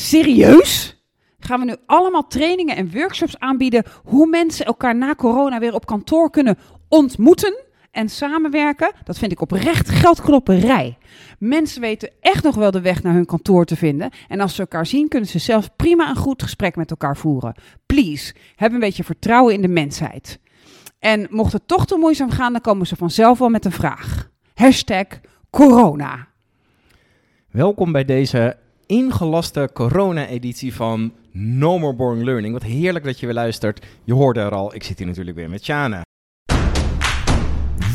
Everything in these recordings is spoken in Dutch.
serieus? Gaan we nu allemaal trainingen en workshops aanbieden hoe mensen elkaar na corona weer op kantoor kunnen ontmoeten en samenwerken? Dat vind ik oprecht geldklopperij. Mensen weten echt nog wel de weg naar hun kantoor te vinden. En als ze elkaar zien, kunnen ze zelfs prima een goed gesprek met elkaar voeren. Please, heb een beetje vertrouwen in de mensheid. En mocht het toch te moeizaam gaan, dan komen ze vanzelf wel met een vraag. Hashtag corona. Welkom bij deze ingelaste corona-editie van No More Boring Learning. Wat heerlijk dat je weer luistert. Je hoorde er al, ik zit hier natuurlijk weer met Sjane.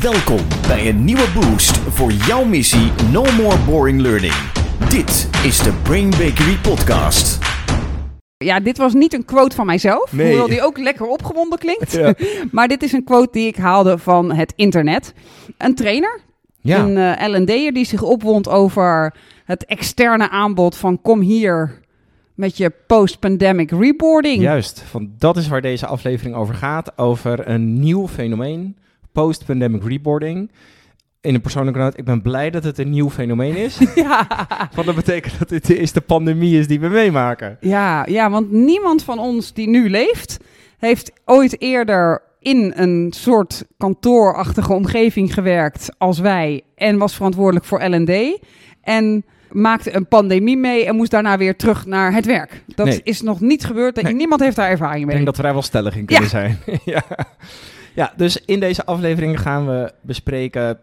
Welkom bij een nieuwe boost voor jouw missie No More Boring Learning. Dit is de Brain Bakery Podcast. Ja, dit was niet een quote van mijzelf, Nee. hoewel die ook lekker opgewonden klinkt. Ja. maar dit is een quote die ik haalde van het internet. Een trainer, Ja, een eh L&D'er die zich opwond over het externe aanbod van kom hier met je post-pandemic reboarding. juist. Van, dat is waar deze aflevering over gaat. Over een nieuw fenomeen, post-pandemic reboarding. In een persoonlijke noot, ik ben blij dat het een nieuw fenomeen is. Ja. Want dat betekent dat dit de eerste pandemie is die we meemaken. Ja, ja, want niemand van ons die nu leeft, heeft ooit eerder in een soort kantoorachtige omgeving gewerkt als wij en was verantwoordelijk voor L&D en maakte een pandemie mee en moest daarna weer terug naar het werk. Dat Nee. is nog niet gebeurd. Nee. Niemand heeft daar ervaring Ik mee. denk dat we daar wel stellig in kunnen zijn. ja. ja, dus in deze aflevering gaan we bespreken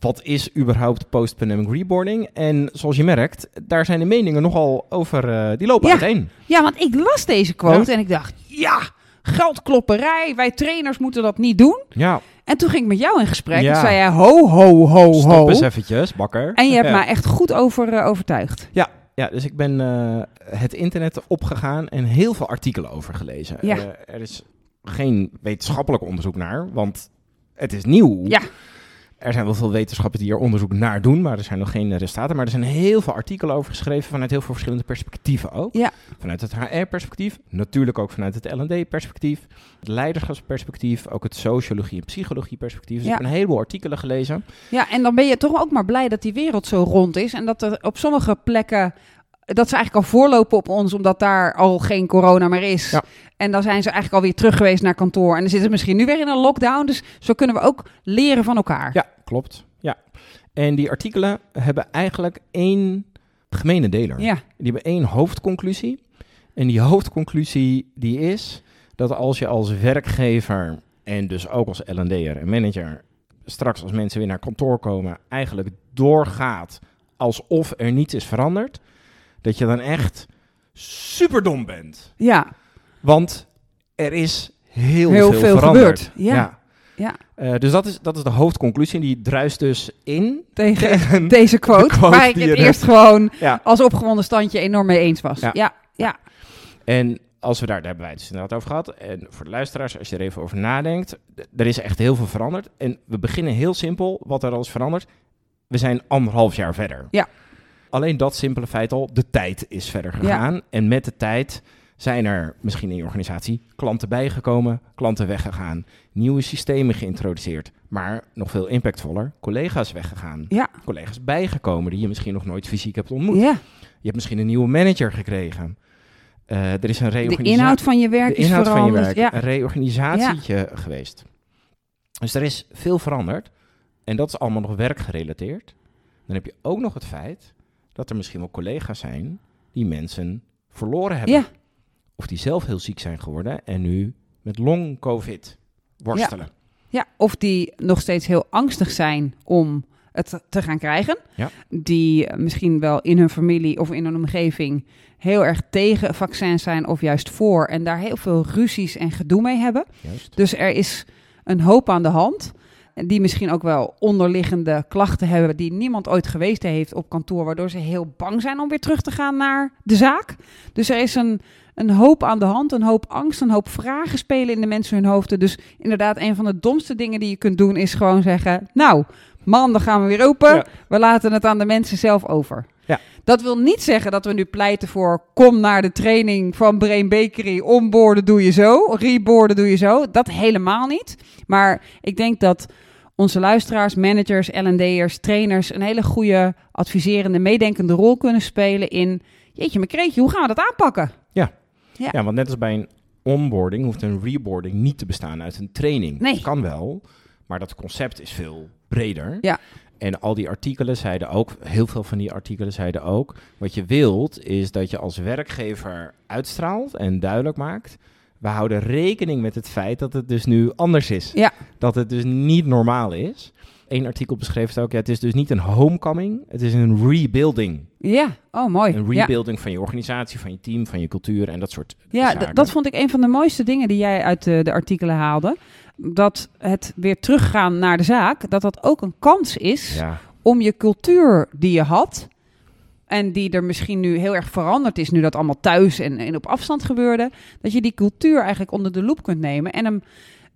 wat is überhaupt post-pandemic reboarding. En zoals je merkt, daar zijn de meningen nogal over, eh, die lopen Ja. uiteen. Ja, want ik las deze quote en ik dacht, ja, geldklopperij, wij trainers moeten dat niet doen. Ja, En toen ging ik met jou in gesprek Ja. en zei jij, ho, ho, ho, stop ho. eens eventjes, bakker. En je hebt ja. mij echt goed over eh, overtuigd. Ja, ja, dus ik ben eh, het internet opgegaan en heel veel artikelen over gelezen. Ja. Eh, er is geen wetenschappelijk onderzoek naar, want het is nieuw. Ja. Er zijn wel veel wetenschappers die er onderzoek naar doen, maar er zijn nog geen resultaten. Maar er zijn heel veel artikelen over geschreven vanuit heel veel verschillende perspectieven ook. Ja. Vanuit het HR-perspectief, natuurlijk ook vanuit het L&D-perspectief, het leiderschapsperspectief, ook het sociologie- en psychologie-perspectief. Dus Ja. ik heb een heleboel artikelen gelezen. Ja, en dan ben je toch ook maar blij dat die wereld zo rond is. En dat er op sommige plekken. Dat ze eigenlijk al voorlopen op ons, omdat daar al geen corona meer is. Ja. En dan zijn ze eigenlijk alweer terug geweest naar kantoor. En dan zitten ze misschien nu weer in een lockdown. Dus zo kunnen we ook leren van elkaar. Ja, klopt. Ja. En die artikelen hebben eigenlijk één gemene deler. Ja. Die hebben één hoofdconclusie. En die hoofdconclusie die is dat als je als werkgever en dus ook als L&D'er en manager straks als mensen weer naar kantoor komen eigenlijk doorgaat alsof er niets is veranderd, dat je dan echt superdom bent. ja. Want er is heel, Heel veel, veel veranderd. gebeurd. Ja. Ja. Eh, dus dat is, dat is de hoofdconclusie. Die druist dus in Tegen tegen deze quote, de quote waar ik het eerst gewoon Ja. als opgewonden standje enorm mee eens was. Ja. Ja, ja, En als we daar, daar hebben wij het dus inderdaad over gehad. En voor de luisteraars, als je er even over nadenkt, er is echt heel veel veranderd. En we beginnen heel simpel, wat er al is veranderd. We zijn anderhalf jaar verder. Ja. Alleen dat simpele feit al, de tijd is verder gegaan. En met de tijd zijn er misschien in je organisatie klanten bijgekomen, klanten weggegaan, nieuwe systemen geïntroduceerd. Maar nog veel impactvoller, collega's weggegaan. ja. Collega's bijgekomen die je misschien nog nooit fysiek hebt ontmoet. ja. Je hebt misschien een nieuwe manager gekregen. Eh, er is een De reorganisatie. inhoud van je werk de is inhoud van je veranderd. werk. Ja. Een reorganisatietje geweest. Dus er is veel veranderd. En dat is allemaal nog werkgerelateerd. Dan heb je ook nog het feit dat er misschien wel collega's zijn die mensen verloren hebben. Ja. Of die zelf heel ziek zijn geworden en nu met long-covid worstelen. Ja, of die nog steeds heel angstig zijn om het te gaan krijgen. Ja. Die eh, misschien wel in hun familie of in hun omgeving heel erg tegen vaccins zijn of juist voor. En daar heel veel ruzies en gedoe mee hebben. Juist. Dus er is een hoop aan de hand. Die misschien ook wel onderliggende klachten hebben die niemand ooit geweest heeft op kantoor. Waardoor ze heel bang zijn om weer terug te gaan naar de zaak. Dus er is een, een hoop aan de hand, een hoop angst, een hoop vragen spelen in de mensen hun hoofden. Dus inderdaad, een van de domste dingen die je kunt doen is gewoon zeggen: Nou, man, dan gaan we weer open. Ja. We laten het aan de mensen zelf over. Ja. Dat wil niet zeggen dat we nu pleiten voor kom naar de training van Brain Bakery. Onboorden doe je zo, reboorden doe je zo. Dat helemaal niet. Maar ik denk dat onze luisteraars, managers, L&D'ers, trainers een hele goede adviserende, meedenkende rol kunnen spelen in jeetje, mijn kreetje, hoe gaan we dat aanpakken? Ja. Ja, want net als bij een onboarding hoeft een reboarding niet te bestaan uit een training. Nee. Dat kan wel, maar dat concept is veel breder. Ja. En al die artikelen zeiden ook, heel veel van die artikelen zeiden ook, wat je wilt is dat je als werkgever uitstraalt en duidelijk maakt, we houden rekening met het feit dat het dus nu anders is. Ja. Dat het dus niet normaal is. Eén artikel beschreef het ook, ja, het is dus niet een homecoming, het is een rebuilding. Ja, oh mooi. Een Ja. rebuilding van je organisatie, van je team, van je cultuur en dat soort Ja, zaken. dat vond ik een van de mooiste dingen die jij uit de, de artikelen haalde. Dat het weer teruggaan naar de zaak, dat dat ook een kans is Ja, om je cultuur die je had. En die er misschien nu heel erg veranderd is, nu dat allemaal thuis en, en op afstand gebeurde. Dat je die cultuur eigenlijk onder de loep kunt nemen. En hem,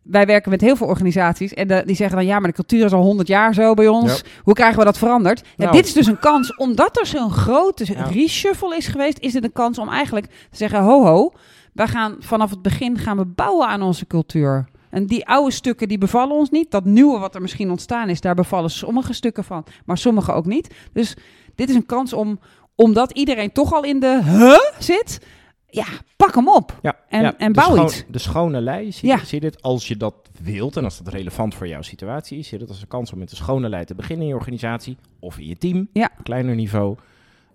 wij werken met heel veel organisaties. En de- die zeggen dan, ja, maar de cultuur is al honderd jaar zo bij ons. Hoe krijgen we dat veranderd? Ja, Nou. dit is dus een kans, omdat er zo'n grote Ja. reshuffle is geweest, is dit een kans om eigenlijk te zeggen, ho ho, wij gaan vanaf het begin gaan we bouwen aan onze cultuur. En die oude stukken die bevallen ons niet. Dat nieuwe wat er misschien ontstaan is, daar bevallen sommige stukken van, maar sommige ook niet. Dus dit is een kans om, omdat iedereen toch al in de huh zit, ja, pak hem op. ja, En- ja, en bouw scho- iets. De schone lei, zie, Ja. zie dit als je dat wilt en als dat relevant voor jouw situatie is, zie dat als een kans om met de schone lei te beginnen in je organisatie of in je team, Ja. kleiner niveau,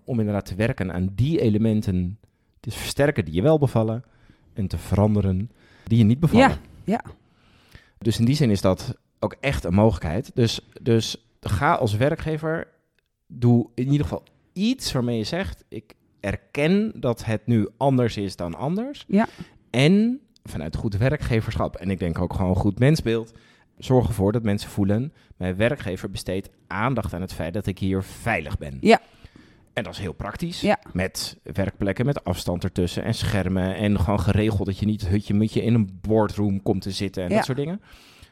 om inderdaad te werken aan die elementen te versterken die je wel bevallen en te veranderen die je niet bevallen. Ja, ja. Dus in die zin is dat ook echt een mogelijkheid. Dus, dus ga als werkgever, doe in ieder geval iets waarmee je zegt, ik erken dat het nu anders is dan anders. Ja. En vanuit goed werkgeverschap, en ik denk ook gewoon goed mensbeeld, zorg ervoor dat mensen voelen, mijn werkgever besteedt aandacht aan het feit dat ik hier veilig ben. Ja. En dat is heel praktisch. Ja. Met werkplekken, met afstand ertussen en schermen. En gewoon geregeld dat je niet hutje-mutje in een boardroom komt te zitten en Ja. dat soort dingen.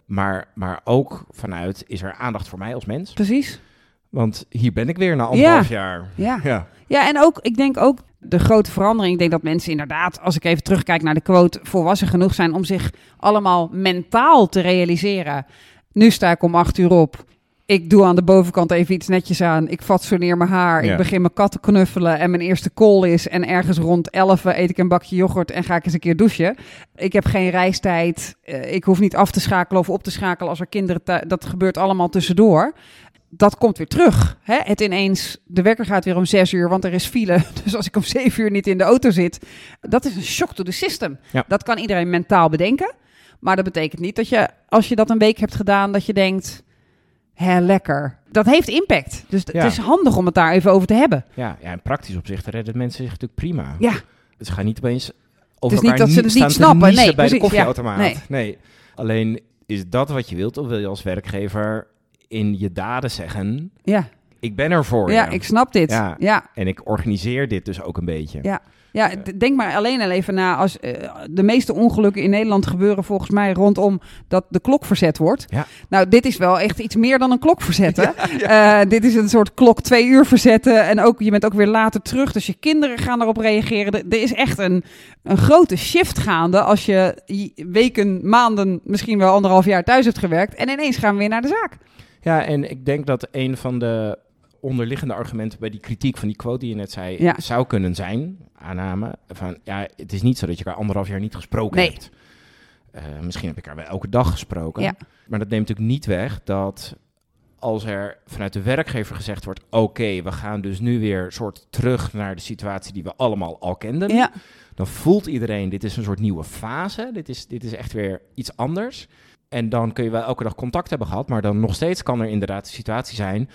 Maar, maar ook vanuit is er aandacht voor mij als mens. precies. Want hier ben ik weer na anderhalf jaar. Ja. Ja. Ja, en ook, ik denk ook de grote verandering. Ik denk dat mensen inderdaad, als ik even terugkijk naar de quote, volwassen genoeg zijn om zich allemaal mentaal te realiseren. Nu sta ik om acht uur op. Ik doe aan de bovenkant even iets netjes aan. Ik fatsoeneer mijn haar. Ja. Ik begin mijn kat te knuffelen. En mijn eerste call is. En ergens rond 11 eet ik een bakje yoghurt en ga ik eens een keer douchen. Ik heb geen reistijd. Eh, ik hoef niet af te schakelen of op te schakelen als er kinderen. Dat gebeurt allemaal tussendoor dat komt weer terug. Hè? Het ineens, de wekker gaat weer om zes uur, want er is file. Dus als ik om zeven uur niet in de auto zit, dat is een shock to the system. Ja. Dat kan iedereen mentaal bedenken. Maar dat betekent niet dat je, als je dat een week hebt gedaan, dat je denkt, hè, lekker. Dat heeft impact. Dus Ja. het is handig om het daar even over te hebben. Ja, ja, in praktisch opzicht redden mensen zich natuurlijk prima. Ja, Ze gaan niet opeens over is niet dat ze het niet snappen. Nee, bij de ja. koffieautomaat. Nee. nee. Alleen is dat wat je wilt, of wil je als werkgever in je daden zeggen, ja, ik ben er voor ja je. ik snap dit. Ja. ja. En ik organiseer dit dus ook een beetje. Ja. Ja, denk maar alleen al even na. Als, eh, de meeste ongelukken in Nederland gebeuren volgens mij rondom dat de klok verzet wordt. Ja. Nou, dit is wel echt iets meer dan een klok verzetten. Eh, dit is een soort klok twee uur verzetten. En ook, je bent ook weer later terug. Dus je kinderen gaan erop reageren. Er- Er is echt een, een grote shift gaande als je weken, maanden, misschien wel anderhalf jaar thuis hebt gewerkt. En ineens gaan we weer naar de zaak. Ja, en ik denk dat een van de onderliggende argumenten bij die kritiek van die quote die je net zei, Ja. zou kunnen zijn, aanname, van ja, het is niet zo dat je elkaar anderhalf jaar niet gesproken Nee. hebt. Eh, misschien heb ik elkaar wel elke dag gesproken. Ja. Maar dat neemt natuurlijk niet weg dat als er vanuit de werkgever gezegd wordt, oké, we gaan dus nu weer soort terug naar de situatie die we allemaal al kenden. Ja, Dan voelt iedereen, dit is een soort nieuwe fase. Dit is, dit is echt weer iets anders. En dan kun je wel elke dag contact hebben gehad, maar dan nog steeds kan er inderdaad de situatie zijn.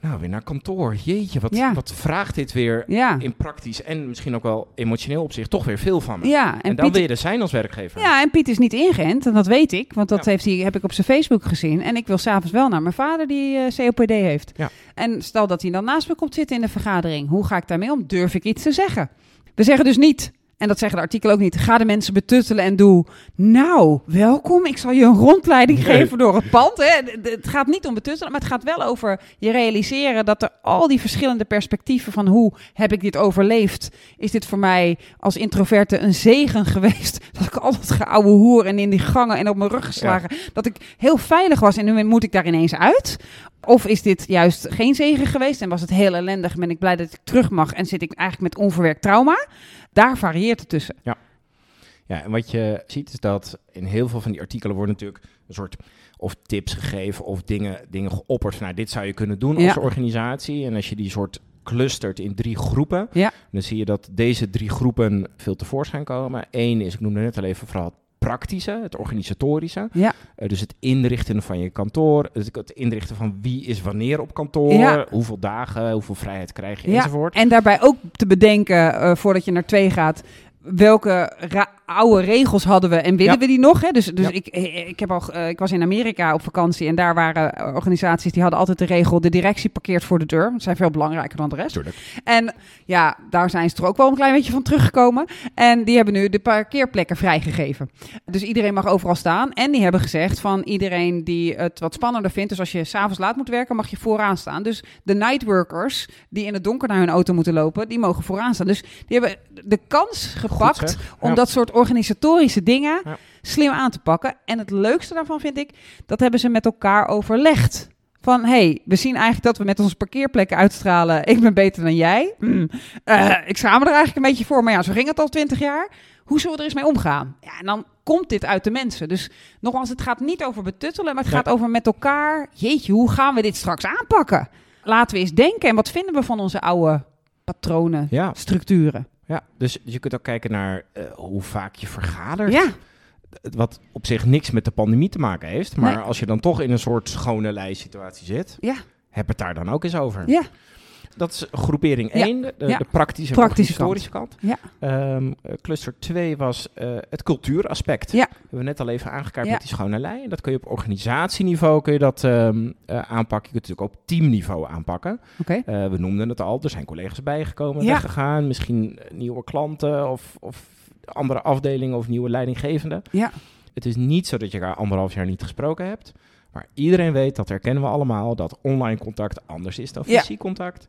Nou, weer naar kantoor. Jeetje, wat, Ja. wat vraagt dit weer ja. in praktisch en misschien ook wel emotioneel opzicht toch weer veel van me. ja. en, En dan Piet, wil je er zijn als werkgever. Ja, en Piet is niet ingeënt, en dat weet ik, want dat Ja. heeft hij, heb ik op zijn Facebook gezien. En ik wil s'avonds wel naar mijn vader die eh, COPD heeft. Ja. En stel dat hij dan naast me komt zitten in de vergadering, hoe ga ik daarmee om? Durf ik iets te zeggen? We zeggen dus niet, en dat zeggen de artikelen ook niet, ga de mensen betuttelen en doe, nou, welkom, ik zal je een rondleiding Nee. geven door het pand. Hè. Het gaat niet om betuttelen, maar het gaat wel over je realiseren dat er al die verschillende perspectieven van hoe heb ik dit overleefd, is dit voor mij als introverte een zegen geweest. Dat ik altijd geouwe hoer en in die gangen en op mijn rug geslagen. Dat ik heel veilig was en nu moet ik daar ineens uit. Of is dit juist geen zegen geweest en was het heel ellendig? Ben ik blij dat ik terug mag en zit ik eigenlijk met onverwerkt trauma? Daar varieert het tussen. Ja, en wat je ziet is dat in heel veel van die artikelen worden natuurlijk een soort of tips gegeven of dingen, dingen geopperd van nou, dit zou je kunnen doen Ja. als organisatie. En als je die soort clustert in drie groepen, Ja. dan zie je dat deze drie groepen veel tevoorschijn komen. Eén is, ik noemde net al even, vooral praktische, het organisatorische. Ja. Eh, dus het inrichten van je kantoor, het, het inrichten van wie is wanneer op kantoor, Ja. hoeveel dagen, hoeveel vrijheid krijg je Ja, enzovoort. En daarbij ook te bedenken, eh, voordat je naar twee gaat, welke oude regels hadden we en willen Ja. we die nog? Hè? Dus, dus Ja. ik, eh, ik, heb al, eh, ik was in Amerika op vakantie en daar waren eh, organisaties die hadden altijd de regel, de directie parkeert voor de deur. Dat zijn veel belangrijker dan de rest. Tuurlijk. En ja, daar zijn ze er ook wel een klein beetje van teruggekomen. En die hebben nu de parkeerplekken vrijgegeven. Dus iedereen mag overal staan. En die hebben gezegd van iedereen die het wat spannender vindt. Dus als je s'avonds laat moet werken, mag je vooraan staan. Dus de nightworkers die in het donker naar hun auto moeten lopen, die mogen vooraan staan. Dus die hebben de kans gepakt om dat soort organisatorische dingen slim aan te pakken. En het leukste daarvan vind ik, dat hebben ze met elkaar overlegd. Van, hey, we zien eigenlijk dat we met onze parkeerplekken uitstralen. Ik ben beter dan jij. Hmm. Eh, ik schaam me er eigenlijk een beetje voor. Maar ja, zo ging het al twintig jaar. Hoe zullen we er eens mee omgaan? Ja, en dan komt dit uit de mensen. Dus nogmaals, het gaat niet over betuttelen. Maar het gaat over met elkaar. Jeetje, hoe gaan we dit straks aanpakken? Laten we eens denken. En wat vinden we van onze oude patronen, Ja. structuren? Ja, dus je kunt ook kijken naar eh, hoe vaak je vergadert. Ja, Wat op zich niks met de pandemie te maken heeft. Maar Nee. als je dan toch in een soort schone lijstsituatie zit, ja, heb het daar dan ook eens over. ja. Dat is groepering Ja. 1, de, Ja. de praktische, Praktische historische kant. Ja. Ehm, eh, cluster 2 was eh, het cultuuraspect. Ja. Hebben we net al even aangekaart met die schone lijn. Dat kun je op organisatieniveau kun je dat, ehm, eh, aanpakken. Je kunt het ook op teamniveau aanpakken. Oké. We noemden het al, er zijn collega's bijgekomen, weggegaan. Misschien nieuwe klanten of, of andere afdelingen of nieuwe leidinggevenden. Ja. Het is niet zo dat je elkaar anderhalf jaar niet gesproken hebt. Maar iedereen weet, dat herkennen we allemaal, dat online contact anders is dan Ja. fysiek contact.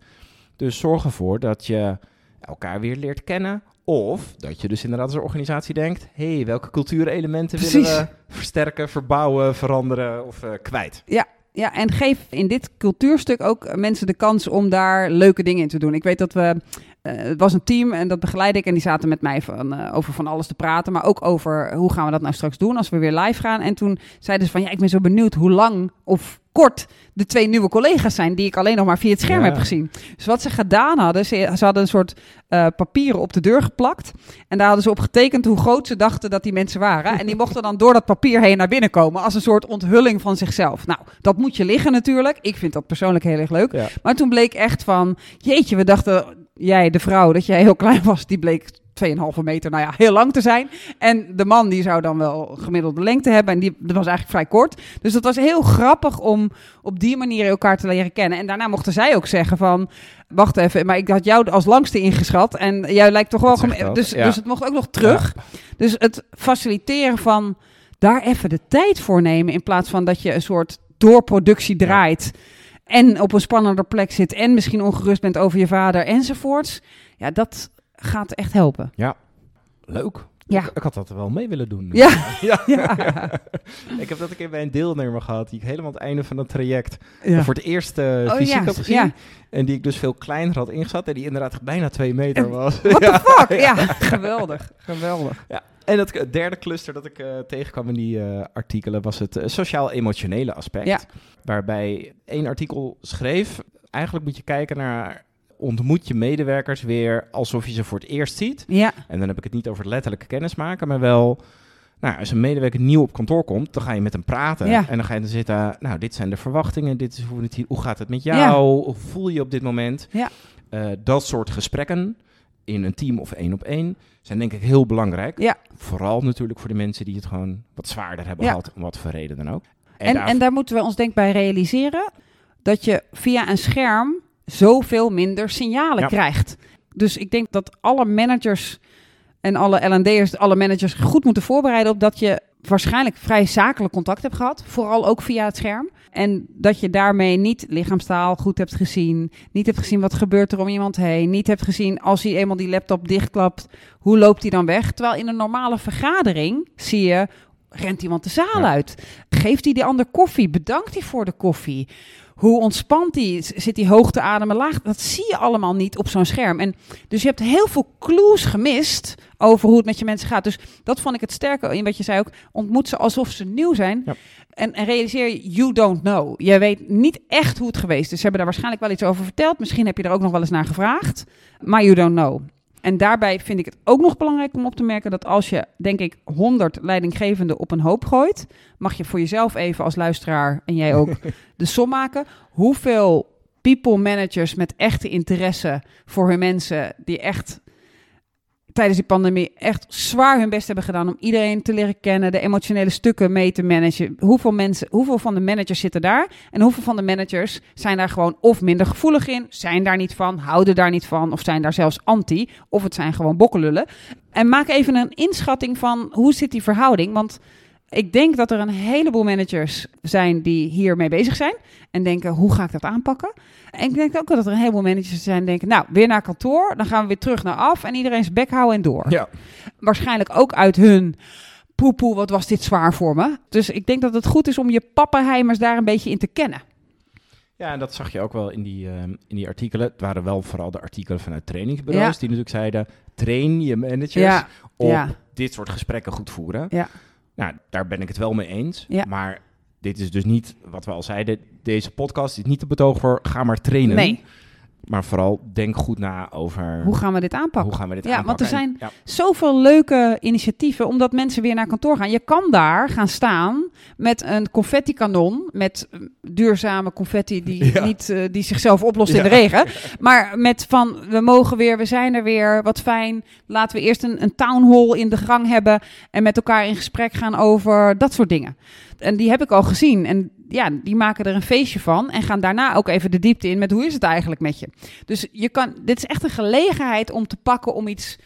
Dus zorg ervoor dat je elkaar weer leert kennen. Of dat je dus inderdaad als organisatie denkt... hé, hey, welke cultuurelementen willen we versterken, verbouwen, veranderen of eh, kwijt? Ja, en geef in dit cultuurstuk ook mensen de kans om daar leuke dingen in te doen. Ik weet dat we. eh, het was een team en dat begeleid ik. En die zaten met mij van, eh, over van alles te praten. Maar ook over hoe gaan we dat nou straks doen als we weer live gaan. En toen zeiden ze van ja, ik ben zo benieuwd hoe lang of kort de twee nieuwe collega's zijn. die ik alleen nog maar via het scherm Ja. heb gezien. Dus wat ze gedaan hadden, ze, ze hadden een soort eh, papieren op de deur geplakt. En daar hadden ze op getekend hoe groot ze dachten dat die mensen waren. En die mochten dan door dat papier heen naar binnen komen. Als een soort onthulling van zichzelf. Nou, dat moet je liggen natuurlijk. Ik vind dat persoonlijk heel erg leuk. Ja. Maar toen bleek echt van, jeetje, we dachten, jij, de vrouw, dat jij heel klein was, die bleek 2,5 meter, nou ja, heel lang te zijn. En de man, die zou dan wel gemiddelde lengte hebben. En die dat was eigenlijk vrij kort. Dus dat was heel grappig om op die manier elkaar te leren kennen. En daarna mochten zij ook zeggen van, wacht even, maar ik had jou als langste ingeschat. En jij lijkt toch wel... Gem-? Dus, Ja. dus het mocht ook nog terug. Dus het faciliteren van daar even de tijd voor nemen. In plaats van dat je een soort doorproductie draait. En op een spannender plek zit. En misschien ongerust bent over je vader enzovoorts. Ja, dat gaat echt helpen. Leuk. Ja. Ik, ik had dat wel mee willen doen. Ja. ja. Ja. Ik heb dat een keer bij een deelnemer gehad, die ik helemaal aan het einde van het traject Ja. voor het eerst Oh, fysiek ja, had gezien. ja. En die ik dus veel kleiner had ingezet en die inderdaad bijna twee meter En was. What ja. the fuck? Ja, geweldig. Geweldig. En het k- derde cluster dat ik eh, tegenkwam in die eh, artikelen was het sociaal-emotionele aspect. Ja. Waarbij één artikel schreef, eigenlijk moet je kijken naar ontmoet je medewerkers weer alsof je ze voor het eerst ziet. Ja, En dan heb ik het niet over het letterlijke kennismaken, maar wel... Nou, als een medewerker nieuw op kantoor komt, dan ga je met hem praten. Ja. En dan ga je dan zitten, nou, dit zijn de verwachtingen, dit is hoe, het hier, hoe gaat het met jou, hoe voel je je op dit moment? Ja. Eh, dat soort gesprekken in een team of één op één zijn denk ik heel belangrijk. Ja. Vooral natuurlijk voor de mensen die het gewoon wat zwaarder hebben gehad, om wat voor reden dan ook. en, daar- en daar moeten we ons denk ik bij realiseren dat je via een scherm zoveel minder signalen Ja. krijgt. Dus ik denk dat alle managers en alle L&D'ers, alle managers goed moeten voorbereiden op dat je waarschijnlijk vrij zakelijk contact hebt gehad, vooral ook via het scherm. En dat je daarmee niet lichaamstaal goed hebt gezien, niet hebt gezien wat gebeurt er om iemand heen, niet hebt gezien als hij eenmaal die laptop dichtklapt, hoe loopt hij dan weg? Terwijl in een normale vergadering zie je, rent iemand de zaal Ja. uit? Geeft hij die ander koffie? Bedankt hij voor de koffie? Hoe ontspant hij? Z- Zit hij hoog te ademen, laag? Dat zie je allemaal niet op zo'n scherm. En dus je hebt heel veel clues gemist over hoe het met je mensen gaat. Dus dat vond ik het sterke in wat je zei ook. Ontmoet ze alsof ze nieuw zijn. Ja. En, en realiseer je, you don't know. Je weet niet echt hoe het geweest is. Ze hebben daar waarschijnlijk wel iets over verteld. Misschien heb je er ook nog wel eens naar gevraagd. Maar you don't know. En daarbij vind ik het ook nog belangrijk om op te merken dat als je, denk ik, 100 leidinggevenden op een hoop gooit, mag je voor jezelf even als luisteraar en jij ook de som maken. Hoeveel people managers met echte interesse voor hun mensen, die echt tijdens die pandemie echt zwaar hun best hebben gedaan om iedereen te leren kennen, de emotionele stukken mee te managen. Hoeveel mensen, hoeveel van de managers zitten daar en hoeveel van de managers zijn daar gewoon of minder gevoelig in, zijn daar niet van, houden daar niet van of zijn daar zelfs anti of het zijn gewoon bokkelullen. En maak even een inschatting van hoe zit die verhouding, want ik denk dat er een heleboel managers zijn die hiermee bezig zijn en denken hoe ga ik dat aanpakken. En ik denk ook dat er een heleboel managers zijn die denken, nou, weer naar kantoor, dan gaan we weer terug naar af en iedereen zijn bek houden en door. Ja. Waarschijnlijk ook uit hun poepoe, wat was dit zwaar voor me. Dus ik denk dat het goed is om je pappenheimers daar een beetje in te kennen. Ja, en dat zag je ook wel in die, ehm, in die artikelen. Het waren wel vooral de artikelen vanuit trainingsbureaus Ja. die natuurlijk zeiden, train je managers Ja, op ja. dit soort gesprekken goed voeren. Ja. Nou, daar ben ik het wel mee eens. Ja. Maar dit is dus niet, wat we al zeiden, deze podcast is niet te betoog voor ga maar trainen. Nee, Maar vooral denk goed na over hoe gaan we dit aanpakken? hoe gaan we dit Ja, want er zijn- En- ja, Zoveel leuke initiatieven, omdat mensen weer naar kantoor gaan. Je kan daar gaan staan met een confetti-kanon, met eh, duurzame confetti die, Ja. niet, eh, die zichzelf oplost in de regen. Maar met van, we mogen weer, we zijn er weer, wat fijn. Laten we eerst een, een town hall in de gang hebben en met elkaar in gesprek gaan over dat soort dingen. En die heb ik al gezien. En ja, die maken er een feestje van en gaan daarna ook even de diepte in met hoe is het eigenlijk met je. Dus je kan, dit is echt een gelegenheid om te pakken om iets,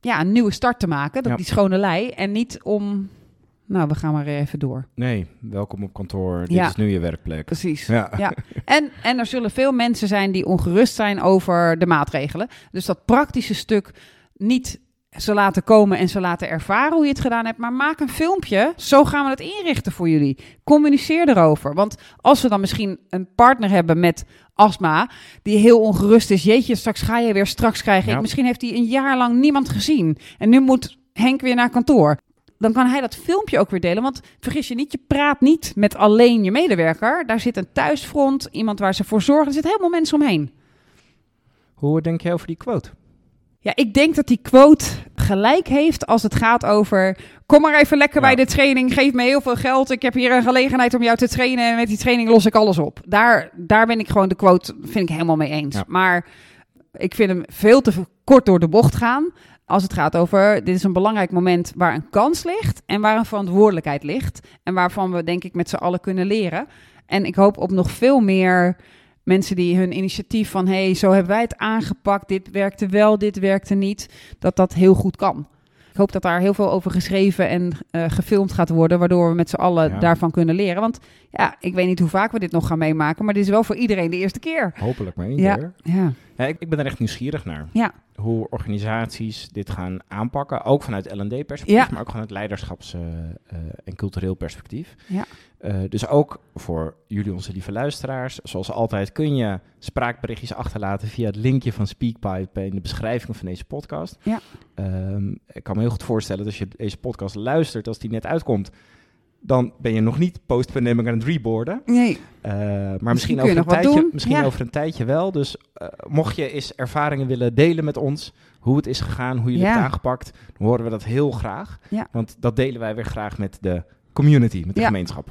ja, een nieuwe start te maken. Dat Ja. die schone lei. En niet om, nou, we gaan maar even door. nee, welkom op kantoor. Dit Ja. is nu je werkplek. Precies. Ja. Ja. En, en er zullen veel mensen zijn die ongerust zijn over de maatregelen. Dus dat praktische stuk niet ze laten komen en ze laten ervaren hoe je het gedaan hebt. Maar maak een filmpje. Zo gaan we het inrichten voor jullie. Communiceer erover. Want als we dan misschien een partner hebben met astma, die heel ongerust is. Jeetje, straks ga je weer, straks krijg ik. Ja. Misschien heeft hij een jaar lang niemand gezien. En nu moet Henk weer naar kantoor. Dan kan hij dat filmpje ook weer delen. Want vergis je niet, je praat niet met alleen je medewerker. Daar zit een thuisfront, iemand waar ze voor zorgen. Er zitten helemaal mensen omheen. Hoe denk jij over die quote? Ja, ik denk dat die quote gelijk heeft als het gaat over... Kom maar even lekker Ja. bij de training, geef me heel veel geld. Ik heb hier een gelegenheid om jou te trainen en met die training los ik alles op. Daar, daar ben ik gewoon de quote, vind ik helemaal mee eens. Ja. Maar ik vind hem veel te kort door de bocht gaan. Als het gaat over, dit is een belangrijk moment waar een kans ligt en waar een verantwoordelijkheid ligt. En waarvan we denk ik met z'n allen kunnen leren. En ik hoop op nog veel meer mensen die hun initiatief van... hé, hey, zo hebben wij het aangepakt, dit werkte wel, dit werkte niet... dat dat heel goed kan. Ik hoop dat daar heel veel over geschreven en eh, gefilmd gaat worden... waardoor we met z'n allen Ja. daarvan kunnen leren. Want ja, ik weet niet hoe vaak we dit nog gaan meemaken... maar dit is wel voor iedereen de eerste keer. Hopelijk maar één Ja. keer. Ja, Ik, ik ben er echt nieuwsgierig naar. ja, Hoe organisaties dit gaan aanpakken. Ook vanuit L&D-perspectief, Ja. maar ook vanuit leiderschaps- eh, eh, en cultureel perspectief. Ja. Eh, dus ook voor jullie, onze lieve luisteraars. Zoals altijd kun je spraakberichtjes achterlaten via het linkje van Speakpipe in de beschrijving van deze podcast. Ja. Ehm, ik kan me heel goed voorstellen dat als je deze podcast luistert, als die net uitkomt, dan ben je nog niet post-pandemic aan het reboarden. nee. Uh, maar misschien, kun je over, een tijdje, misschien Ja. over een tijdje wel. Dus uh, mocht je eens ervaringen willen delen met ons, hoe het is gegaan, hoe je Ja. het aangepakt, dan horen we dat heel graag. Ja. Want dat delen wij weer graag met de community, met de Ja. gemeenschap.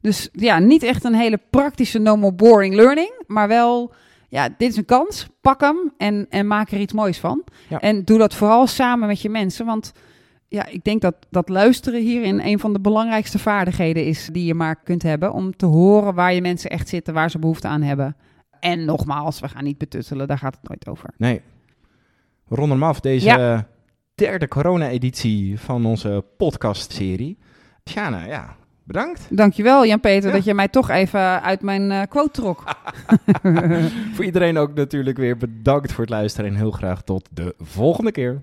Dus ja, niet echt een hele praktische no more boring learning, maar wel, ja, dit is een kans. Pak hem en, en maak er iets moois van. Ja. En doe dat vooral samen met je mensen, want ja, ik denk dat, dat luisteren hierin een van de belangrijkste vaardigheden is die je maar kunt hebben om te horen waar je mensen echt zitten, waar ze behoefte aan hebben. En nogmaals, we gaan niet betuttelen, daar gaat het nooit over. Nee. Hem af, deze Ja. derde corona-editie van onze podcast-serie. Sjana, ja, bedankt. Dankjewel Jan-Peter Ja. dat je mij toch even uit mijn eh, quote trok. Voor iedereen ook natuurlijk weer bedankt voor het luisteren en heel graag tot de volgende keer.